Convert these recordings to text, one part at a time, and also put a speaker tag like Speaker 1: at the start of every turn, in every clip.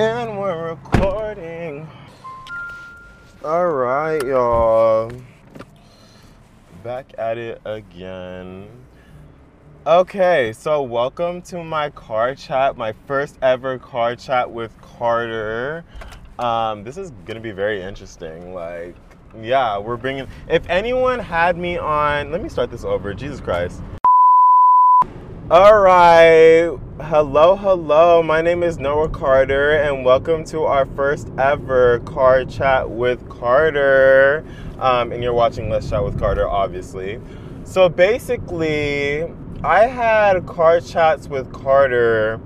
Speaker 1: And we're recording. All right, y'all. Back at it again. Okay, so welcome to my car chat, my first ever car chat with Carter. Um, this is gonna be very interesting. Like, yeah, we're bringing. If anyone had me on, let me start this over. Jesus Christ. All right. Hello, hello. My name is Noah Carter, and welcome to our first ever car chat with Carter. Um, and you're watching Let's Chat with Carter, obviously. So basically, I had car chats with Carter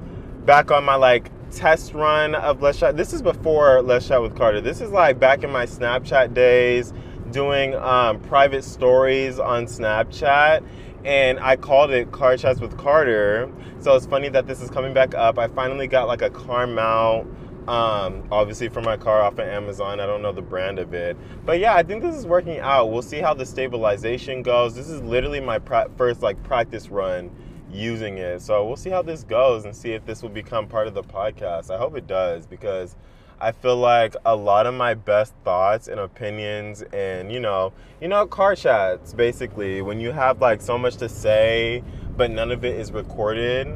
Speaker 1: back on my like test run of Let's Chat. This is before Let's Chat with Carter. This is like back in my Snapchat days, doing um, private stories on Snapchat and I called it Car Chats with Carter. So it's funny that this is coming back up. I finally got like a car mount, um, obviously for my car off of Amazon. I don't know the brand of it, but yeah, I think this is working out. We'll see how the stabilization goes. This is literally my pra- first like practice run using it, so we'll see how this goes and see if this will become part of the podcast. I hope it does because I feel like a lot of my best thoughts and opinions and you know, you know car chats basically when you have like so much to say but none of it is recorded.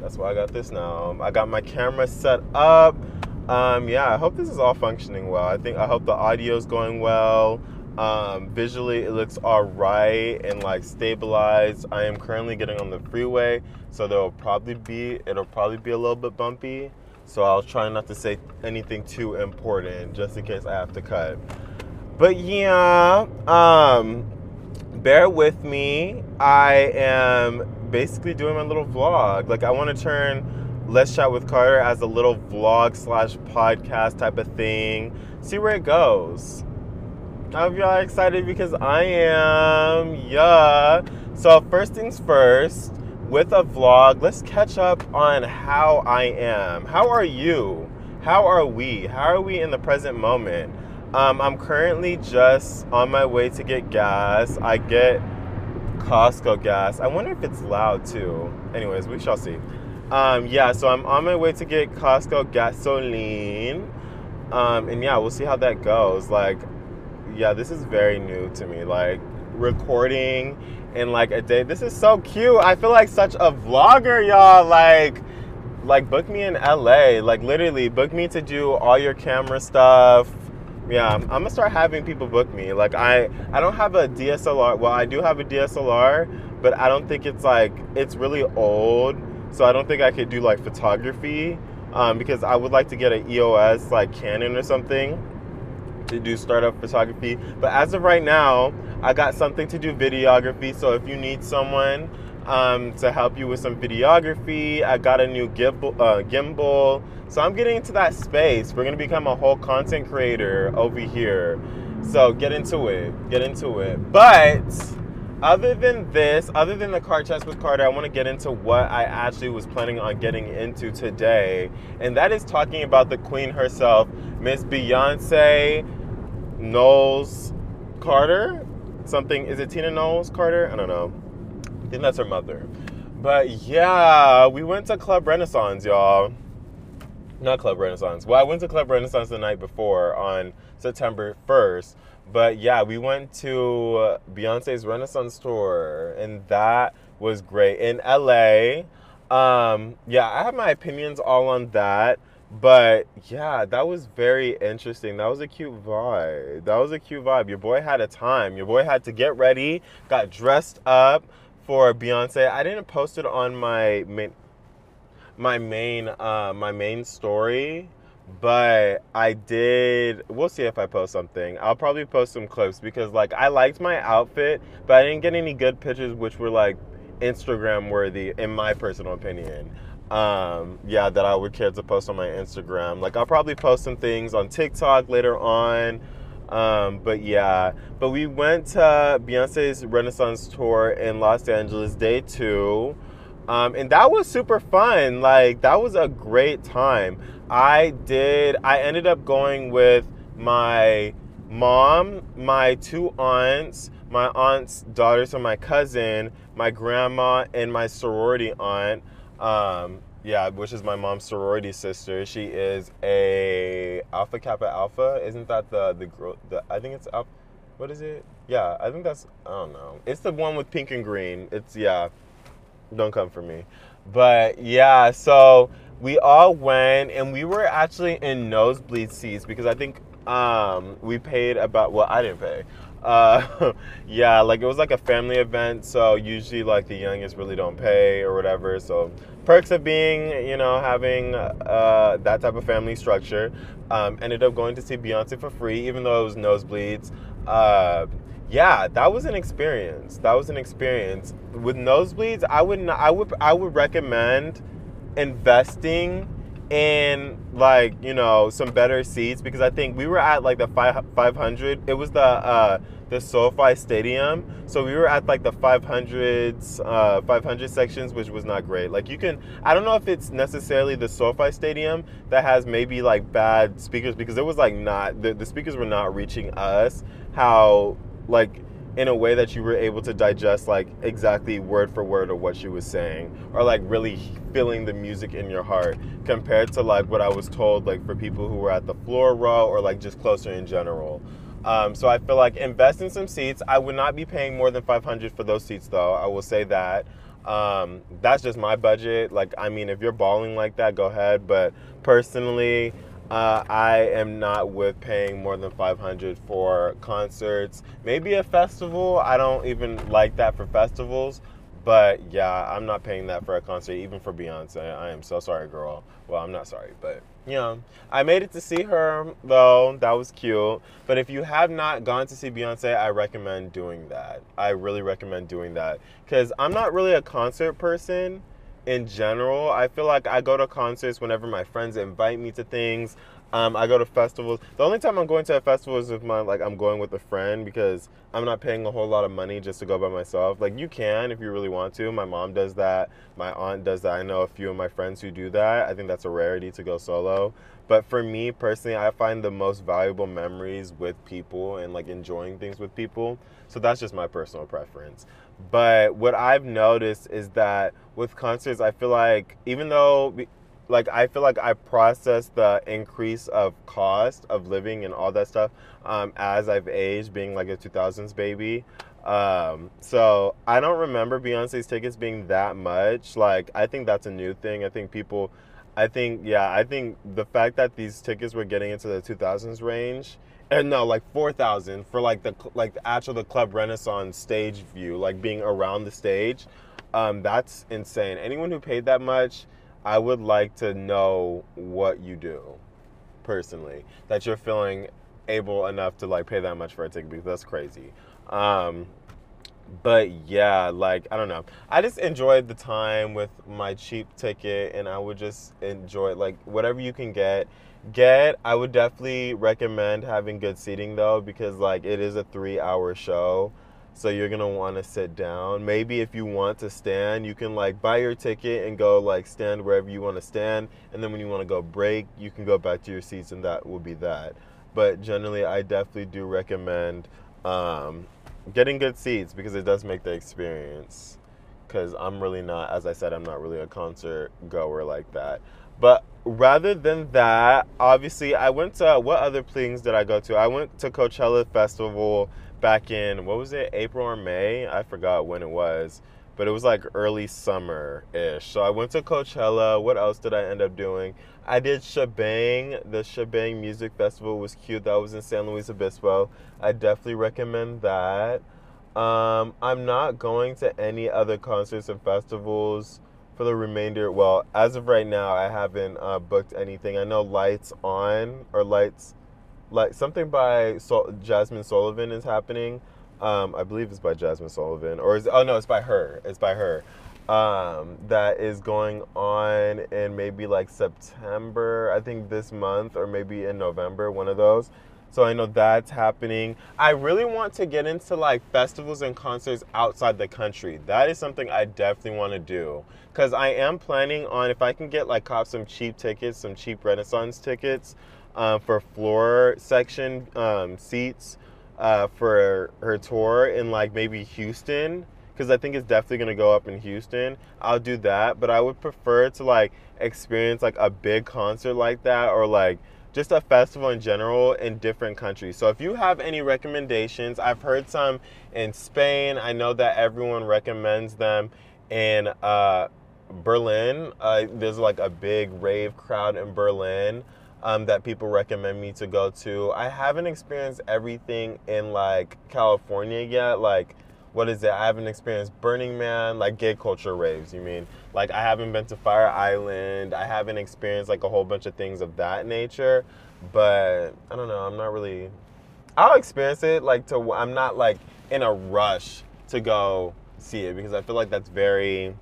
Speaker 1: That's why I got this now. I got my camera set up. Um, yeah, I hope this is all functioning well. I think I hope the audio is going well. Um, visually, it looks all right and like stabilized. I am currently getting on the freeway, so there'll probably be it'll probably be a little bit bumpy. So I'll try not to say anything too important just in case I have to cut. But yeah, um, bear with me. I am basically doing my little vlog. Like I want to turn Let's Chat with Carter as a little vlog slash podcast type of thing. See where it goes. I hope y'all excited because I am. Yeah. So first things first with a vlog. Let's catch up on how I am. How are you? How are we? How are we in the present moment? Um, I'm currently just on my way to get gas. I get Costco gas. I wonder if it's loud too. Anyways, we shall see. Um, yeah, so I'm on my way to get Costco gasoline. Um, and yeah, we'll see how that goes. Like, yeah, this is very new to me. Like, recording in like a day. This is so cute. I feel like such a vlogger, y'all. Like, like book me in LA. Like literally, book me to do all your camera stuff. Yeah, I'm, gonna start having people book me. Like I, I don't have a DSLR. Well, I do have a DSLR, but I don't think it's like it's really old. So I don't think I could do like photography um, because I would like to get an EOS like Canon or something to do startup photography. But as of right now, I got something to do videography. So if you need someone um, to help you with some videography, I got a new gimbal, uh, gimbal. So I'm getting into that space. We're gonna become a whole content creator over here. So get into it. Get into it. But other than this, other than the car chats with Carter, I want to get into what I actually was planning on getting into today, and that is talking about the queen herself, Miss Beyonce Knowles Carter. Something is it Tina Knowles Carter? I don't know. I think that's her mother. But yeah, we went to Club Renaissance, y'all. Not Club Renaissance. Well, I went to Club Renaissance the night before on September 1st. But yeah, we went to Beyonce's Renaissance tour, and that was great in LA. Um, yeah, I have my opinions all on that. But yeah, that was very interesting. That was a cute vibe. That was a cute vibe. Your boy had a time. Your boy had to get ready, got dressed up for Beyonce. I didn't post it on my main, my main, uh, my main story, but I did. We'll see if I post something. I'll probably post some clips because like I liked my outfit, but I didn't get any good pictures, which were like Instagram worthy, in my personal opinion um, yeah, that I would care to post on my Instagram. Like I'll probably post some things on TikTok later on. Um, but yeah, but we went to Beyonce's Renaissance tour in Los Angeles, day two. Um, and that was super fun. Like that was a great time. I did. I ended up going with my mom, my two aunts, my aunt's daughters, so my cousin, my grandma, and my sorority aunt. Um, yeah, which is my mom's sorority sister. She is a Alpha Kappa Alpha. Isn't that the the girl? The I think it's Alpha. What is it? Yeah, I think that's I don't know. It's the one with pink and green. It's yeah. Don't come for me. But yeah, so we all went and we were actually in nosebleed seats because I think um, we paid about well I didn't pay. Uh, yeah, like it was like a family event, so usually like the youngest really don't pay or whatever. So perks of being, you know, having uh, that type of family structure. Um, ended up going to see Beyonce for free, even though it was nosebleeds. Uh, yeah, that was an experience. That was an experience. With nosebleeds, I would not, I would I would recommend investing in like you know some better seats because I think we were at like the five, 500. It was the uh, the SoFi Stadium. So we were at like the 500s, uh, 500 sections, which was not great. Like you can, I don't know if it's necessarily the SoFi Stadium that has maybe like bad speakers because it was like not the, the speakers were not reaching us how like in a way that you were able to digest like exactly word for word of what she was saying or like really feeling the music in your heart compared to like what I was told like for people who were at the floor row or like just closer in general. Um, so I feel like invest in some seats. I would not be paying more than 500 for those seats, though. I will say that. Um, that's just my budget. Like, I mean, if you're balling like that, go ahead. But personally, uh, I am not with paying more than 500 for concerts. Maybe a festival. I don't even like that for festivals. But yeah, I'm not paying that for a concert, even for Beyonce. I am so sorry, girl. Well, I'm not sorry, but you know, I made it to see her though. That was cute. But if you have not gone to see Beyonce, I recommend doing that. I really recommend doing that because I'm not really a concert person in general. I feel like I go to concerts whenever my friends invite me to things. Um, I go to festivals. The only time I'm going to a festival is if my like I'm going with a friend because I'm not paying a whole lot of money just to go by myself. Like you can if you really want to. My mom does that. My aunt does that. I know a few of my friends who do that. I think that's a rarity to go solo. But for me personally, I find the most valuable memories with people and like enjoying things with people. So that's just my personal preference. But what I've noticed is that with concerts, I feel like even though like I feel like I process the increase of cost of living and all that stuff um, as I've aged, being like a 2000s baby. Um, so I don't remember Beyonce's tickets being that much. Like I think that's a new thing. I think people, I think yeah, I think the fact that these tickets were getting into the 2000s range. And no, like four thousand for like the like the actual the club Renaissance stage view, like being around the stage. Um, that's insane. Anyone who paid that much, I would like to know what you do personally that you're feeling able enough to like pay that much for a ticket because that's crazy. Um, but yeah, like I don't know. I just enjoyed the time with my cheap ticket, and I would just enjoy like whatever you can get. Get. I would definitely recommend having good seating though, because like it is a three-hour show. So you're gonna want to sit down. Maybe if you want to stand, you can like buy your ticket and go like stand wherever you want to stand. And then when you want to go break, you can go back to your seats, and that will be that. But generally, I definitely do recommend um, getting good seats because it does make the experience. Because I'm really not, as I said, I'm not really a concert goer like that. But rather than that, obviously, I went to what other things did I go to? I went to Coachella Festival back in what was it, April or May? I forgot when it was, but it was like early summer ish. So I went to Coachella. What else did I end up doing? I did Shabang. The Shabang Music Festival was cute. That was in San Luis Obispo. I definitely recommend that. Um, I'm not going to any other concerts and festivals for the remainder. Well, as of right now, I haven't uh, booked anything. I know Lights On or Lights like something by Sol- Jazmine Sullivan is happening. Um, I believe it's by Jazmine Sullivan, or is oh no, it's by her. It's by her. Um, that is going on in maybe like September, I think this month, or maybe in November, one of those. So I know that's happening. I really want to get into like festivals and concerts outside the country. That is something I definitely want to do because I am planning on if I can get like cop some cheap tickets, some cheap Renaissance tickets uh, for floor section um, seats uh, for her tour in like maybe Houston. because I think it's definitely gonna go up in Houston, I'll do that. But I would prefer to like experience like a big concert like that or like just a festival in general in different countries. So if you have any recommendations, I've heard some in Spain. I know that everyone recommends them in uh, Berlin. Uh, there's like a big rave crowd in Berlin um, that people recommend me to go to. I haven't experienced everything in like California yet. Like, what is it? I haven't experienced Burning Man, like gay culture raves. You mean? Like, I haven't been to Fire Island. I haven't experienced like a whole bunch of things of that nature. But I don't know. I'm not really. I'll experience it. Like, to I'm not like in a rush to go see it because I feel like that's very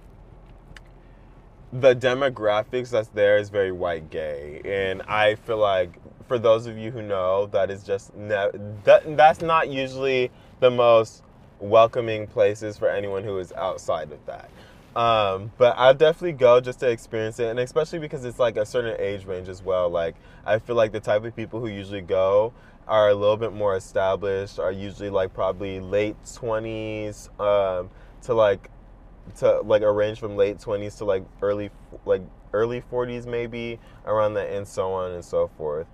Speaker 1: the demographics that's there is very white gay and i feel like for those of you who know that is just ne- that, that's not usually the most welcoming places for anyone who is outside of that. Um, but i'll definitely go just to experience it and especially because it's like a certain age range as well. Like i feel like the type of people who usually go are a little bit more established are usually like probably late 20s um, to like to like a range from late 20s to like early like early 40s maybe around that and so on and so forth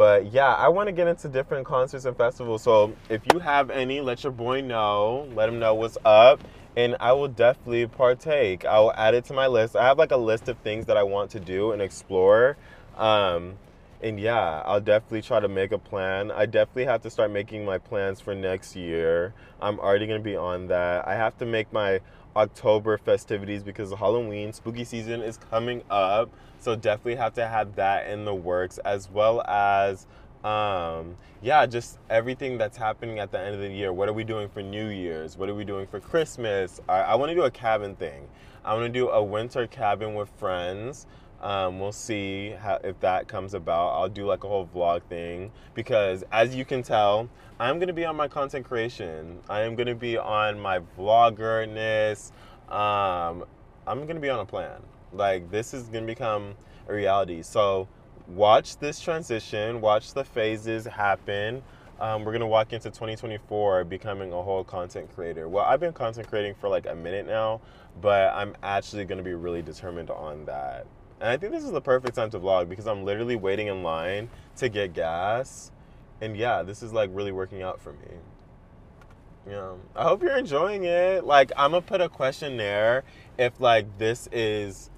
Speaker 1: but yeah i want to get into different concerts and festivals. So if you have any let your boy know. Let him know what's up. And i will definitely partake. I will add it to my list. I have like a list of things that i want to do and explore. Um, and yeah, I'll definitely try to make a plan. I definitely have to start making my plans for next year. I'm already going to be on that. I have to make my October festivities because Halloween, spooky season is coming up. So definitely have to have that in the works as well as um, yeah, just everything that's happening at the end of the year. What are we doing for New Year's? What are we doing for Christmas? I, I want to do a cabin thing. I want to do a winter cabin with friends. Um, we'll see how, if that comes about. I'll do like a whole vlog thing because, as you can tell, I'm gonna be on my content creation. I am gonna be on my vloggerness. Um, I'm gonna be on a plan. Like this is gonna become a reality. So watch this transition. Watch the phases happen. Um, we're gonna walk into 2024 becoming a whole content creator. Well, I've been content creating for like a minute now, but I'm actually gonna be really determined on that. And I think this is the perfect time to vlog because I'm literally waiting in line to get gas. And yeah, this is like really working out for me. Yeah. I hope you're enjoying it. Like I'm gonna put a question there if like this is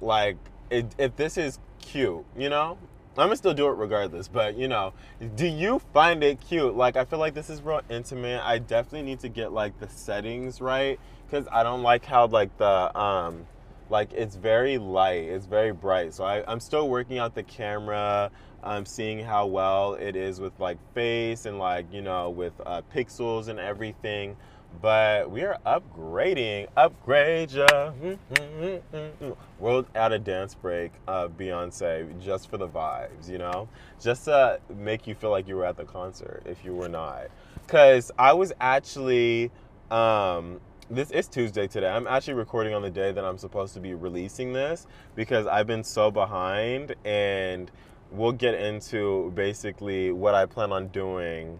Speaker 1: like it, if this is cute, you know? I'm gonna still do it regardless, but you know, do you find it cute? Like, I feel like this is real intimate. I definitely need to get like the settings right because I don't like how like the um like it's very light it's very bright. So I, i'm still working out the camera i'm seeing how well it is with like face and like you know with uh, pixels and everything. But we are upgrading upgrade ya. World at a dance break uh, beyonce just for the vibes you know? Just to make you feel like you were at the concert if you were not. Because i was actually um, this is Tuesday today. I'm actually recording on the day that I'm supposed to be releasing this because I've been so behind and we'll get into basically what I plan on doing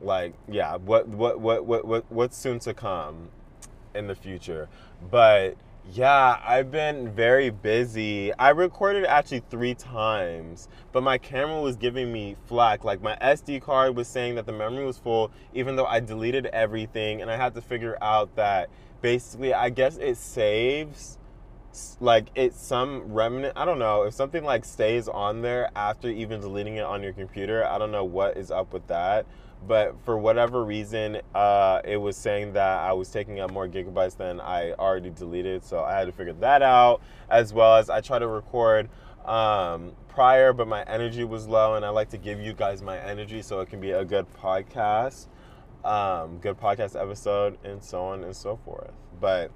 Speaker 1: like yeah, what what what what, what what's soon to come in the future. But yeah, I've been very busy. I recorded actually three times, but my camera was giving me flack. Like my SD card was saying that the memory was full, even though I deleted everything, and I had to figure out that basically, I guess it saves like it's some remnant i don't know if something like stays on there after even deleting it on your computer i don't know what is up with that but for whatever reason, uh, it was saying that I was taking up more gigabytes than I already deleted. So I had to figure that out, as well as I try to record um, prior, but my energy was low, and I like to give you guys my energy so it can be a good podcast, um, good podcast episode, and so on and so forth. But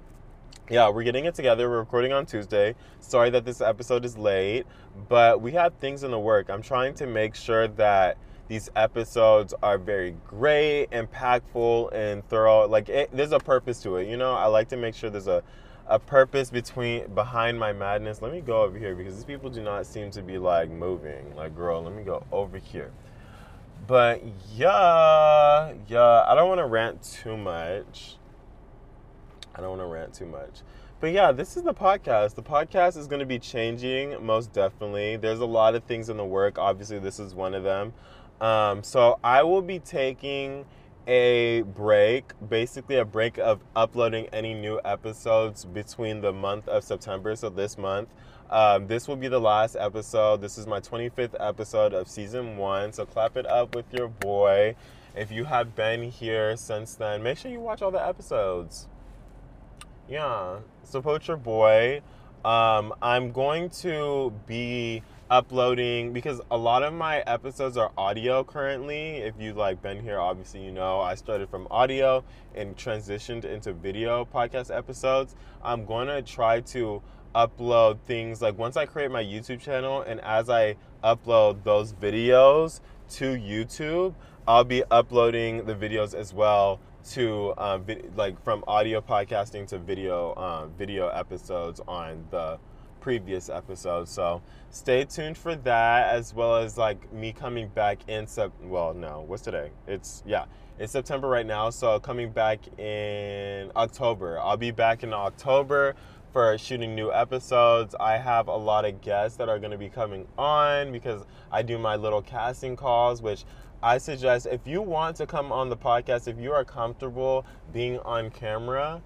Speaker 1: yeah, we're getting it together. We're recording on Tuesday. Sorry that this episode is late, but we have things in the work. I'm trying to make sure that these episodes are very great, impactful, and thorough. Like it, there's a purpose to it, you know. I like to make sure there's a a purpose between behind my madness. Let me go over here because these people do not seem to be like moving. Like, girl, let me go over here. But yeah, yeah, I don't want to rant too much. I don't want to rant too much. But yeah, this is the podcast. The podcast is going to be changing most definitely. There's a lot of things in the work. Obviously, this is one of them. Um, so I will be taking a break, basically a break of uploading any new episodes between the month of September, so this month. Um, this will be the last episode. This is my 25th episode of season one, so clap it up with your boy. If you have been here since then, make sure you watch all the episodes. Yeah, support your boy. Um, I'm going to be uploading because a lot of my episodes are audio currently. If you like been here, obviously you know I started from audio and transitioned into video podcast episodes. I'm going to try to upload things like once I create my YouTube channel and as I upload those videos to YouTube, I'll be uploading the videos as well to um, like from audio podcasting to video um, video episodes on the previous episodes. So stay tuned for that, as well as like me coming back in sep. Well, no, what's today? It's yeah, it's September right now. So coming back in October. I'll be back in October for shooting new episodes. I have a lot of guests that are going to be coming on because I do my little casting calls, which I suggest if you want to come on the podcast, if you are comfortable being on camera,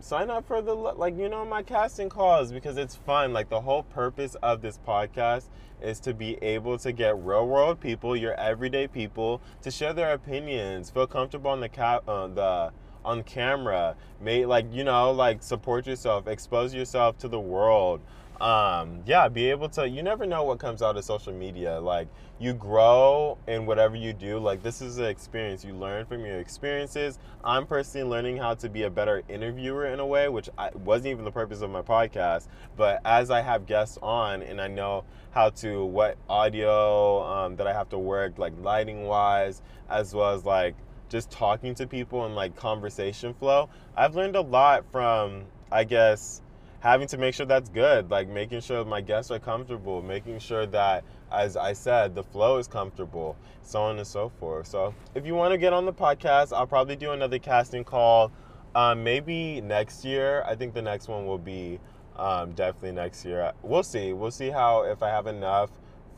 Speaker 1: sign up for the like you know my casting calls because it's fun. Like the whole purpose of this podcast is to be able to get real world people your everyday people to share their opinions feel comfortable on the cap uh, the on camera may like you know like support yourself expose yourself to the world um, yeah, be able to, you never know what comes out of social media. Like, you grow in whatever you do. Like, this is an experience. You learn from your experiences. I'm personally learning how to be a better interviewer in a way, which I, wasn't even the purpose of my podcast. But as I have guests on and I know how to, what audio um, that I have to work, like lighting wise, as well as like just talking to people and like conversation flow, I've learned a lot from, I guess, having to make sure that's good, like making sure my guests are comfortable, making sure that, as I said, the flow is comfortable, so on and so forth. So if you want to get on the podcast, I'll probably do another casting call, um, maybe next year. I think the next one will be um, definitely next year. We'll see. We'll see how if I have enough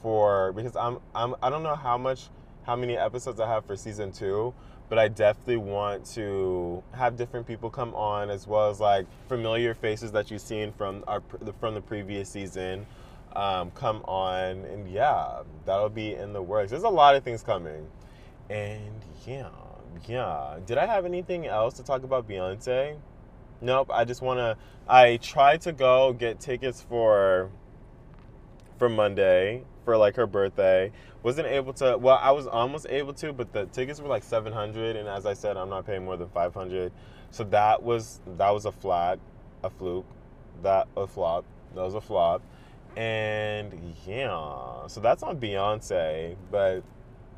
Speaker 1: for because I'm I'm I don't know how much how many episodes I have for season two but I definitely want to have different people come on as well as like familiar faces that you've seen from our from the previous season um, come on. And yeah that'll be in the works. There's a lot of things coming. And yeah yeah. Did I have anything else to talk about Beyonce? Nope. I just want to I tried to go get tickets for for Monday for like her birthday. Wasn't able to. Well, I was almost able to, but the tickets were like seven hundred, and as I said, I'm not paying more than five hundred. So that was that was a flat, a fluke, that a flop. That was a flop, and yeah. So that's on Beyonce, but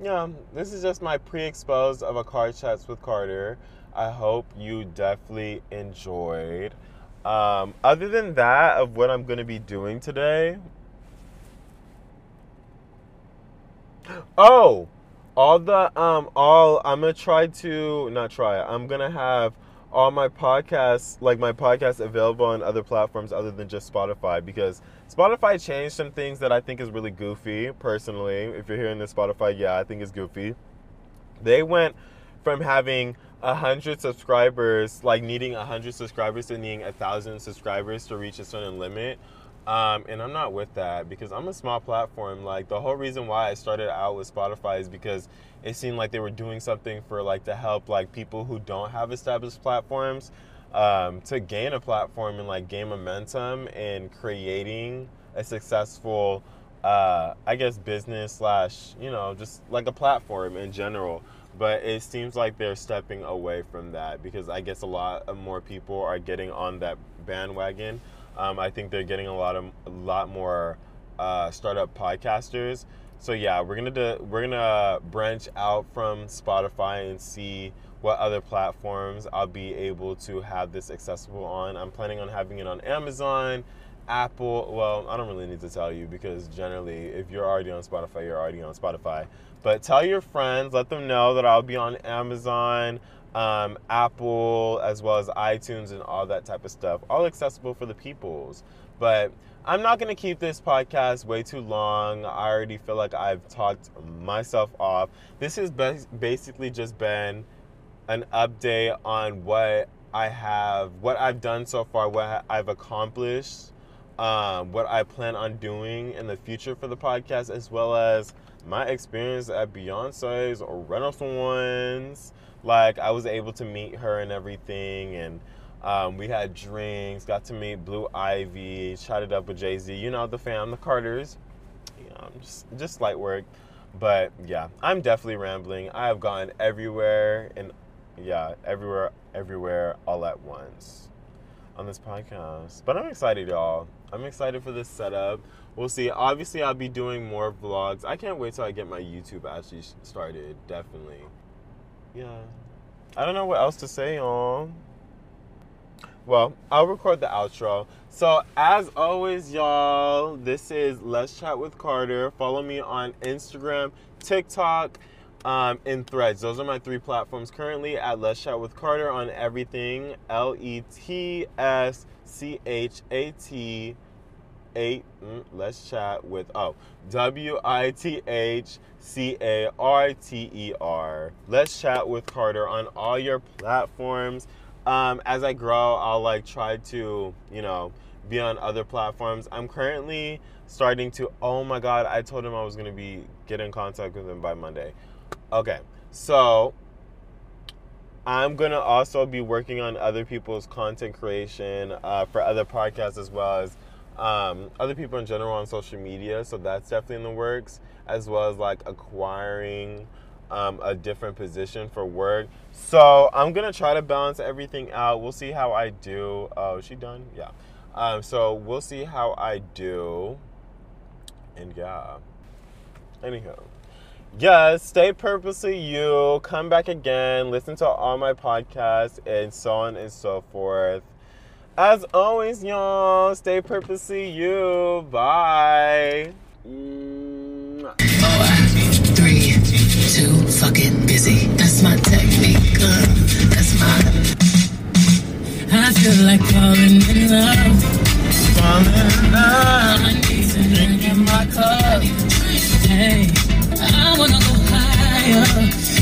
Speaker 1: yeah, this is just my pre-exposed of a car chats with Carter. I hope you definitely enjoyed. Um, other than that, of what I'm to be doing today, Oh, all the um all I'm gonna try to not try. I'm gonna have all my podcasts like my podcasts available on other platforms other than just Spotify because Spotify changed some things that I think is really goofy. Personally, if you're hearing this Spotify, yeah, I think it's goofy. They went from having a hundred subscribers, like needing a hundred subscribers to needing a thousand subscribers to reach a certain limit um, and I'm not with that because I'm a small platform. Like the whole reason why I started out with Spotify is because it seemed like they were doing something for like to help like people who don't have established platforms um, to gain a platform and like gain momentum in creating a successful, uh, I guess, business slash you know just like a platform in general. But it seems like they're stepping away from that because I guess a lot more people are getting on that bandwagon um, I think they're getting a lot of a lot more uh, startup podcasters. So yeah, we're gonna we're gonna branch out from Spotify and see what other platforms I'll be able to have this accessible on. I'm planning on having it on Amazon, Apple. Well, I don't really need to tell you because generally, if you're already on Spotify, you're already on Spotify. But tell your friends, let them know that I'll be on Amazon, um, Apple, as well as iTunes and all that type of stuff. All accessible for the peoples. But I'm not going to keep this podcast way too long. I already feel like I've talked myself off. This has basically just been an update on what I have, what I've done so far, what I've accomplished, um, what I plan on doing in the future for the podcast, as well as my experience at Beyonce's or Renaissance. Like, I was able to meet her and everything, and um, we had drinks, got to meet Blue Ivy, chatted up with Jay Z, you know, the fam, the Carters. You know, just, just light work. But yeah, I'm definitely rambling. I have gone everywhere and yeah, everywhere, everywhere, all at once on this podcast. But I'm excited, y'all. I'm excited for this setup. We'll see. Obviously, I'll be doing more vlogs. I can't wait till I get my YouTube actually started. Definitely. Yeah. I don't know what else to say, y'all. Well, I'll record the outro. So, as always, y'all, this is Let's Chat with Carter. Follow me on Instagram, TikTok, um, in threads. Those are my three platforms currently at Let's Chat with Carter on everything. L E T S C H A T. Eight. Mm, let's chat with oh W I T H C A R T E R. Let's chat with Carter on all your platforms. Um, as I grow, I'll like try to you know be on other platforms. I'm currently starting to. Oh my God! I told him I was gonna be get in contact with him by Monday. Okay, so I'm gonna also be working on other people's content creation uh, for other podcasts as well as um, other people in general on social media. So that's definitely in the works, as well as like acquiring um, a different position for work. So I'm gonna try to balance everything out. We'll see how I do. Oh, is she done? Yeah. Um, so we'll see how I do. And yeah. Anyhow yes, stay purposely you. Come back again. Listen to all my podcasts and so on and so forth. As always, y'all, stay purposely you. Bye.
Speaker 2: Four, three, two, fucking busy. That's my technique. Uh, that's my. I feel like falling in love. Falling in love. I need some drink in my cup. Hey. I wanna go higher.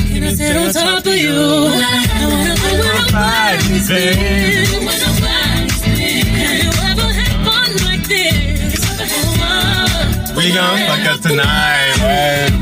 Speaker 2: Can I sit on top of you? I wanna go where been. Gon' fuck up tonight.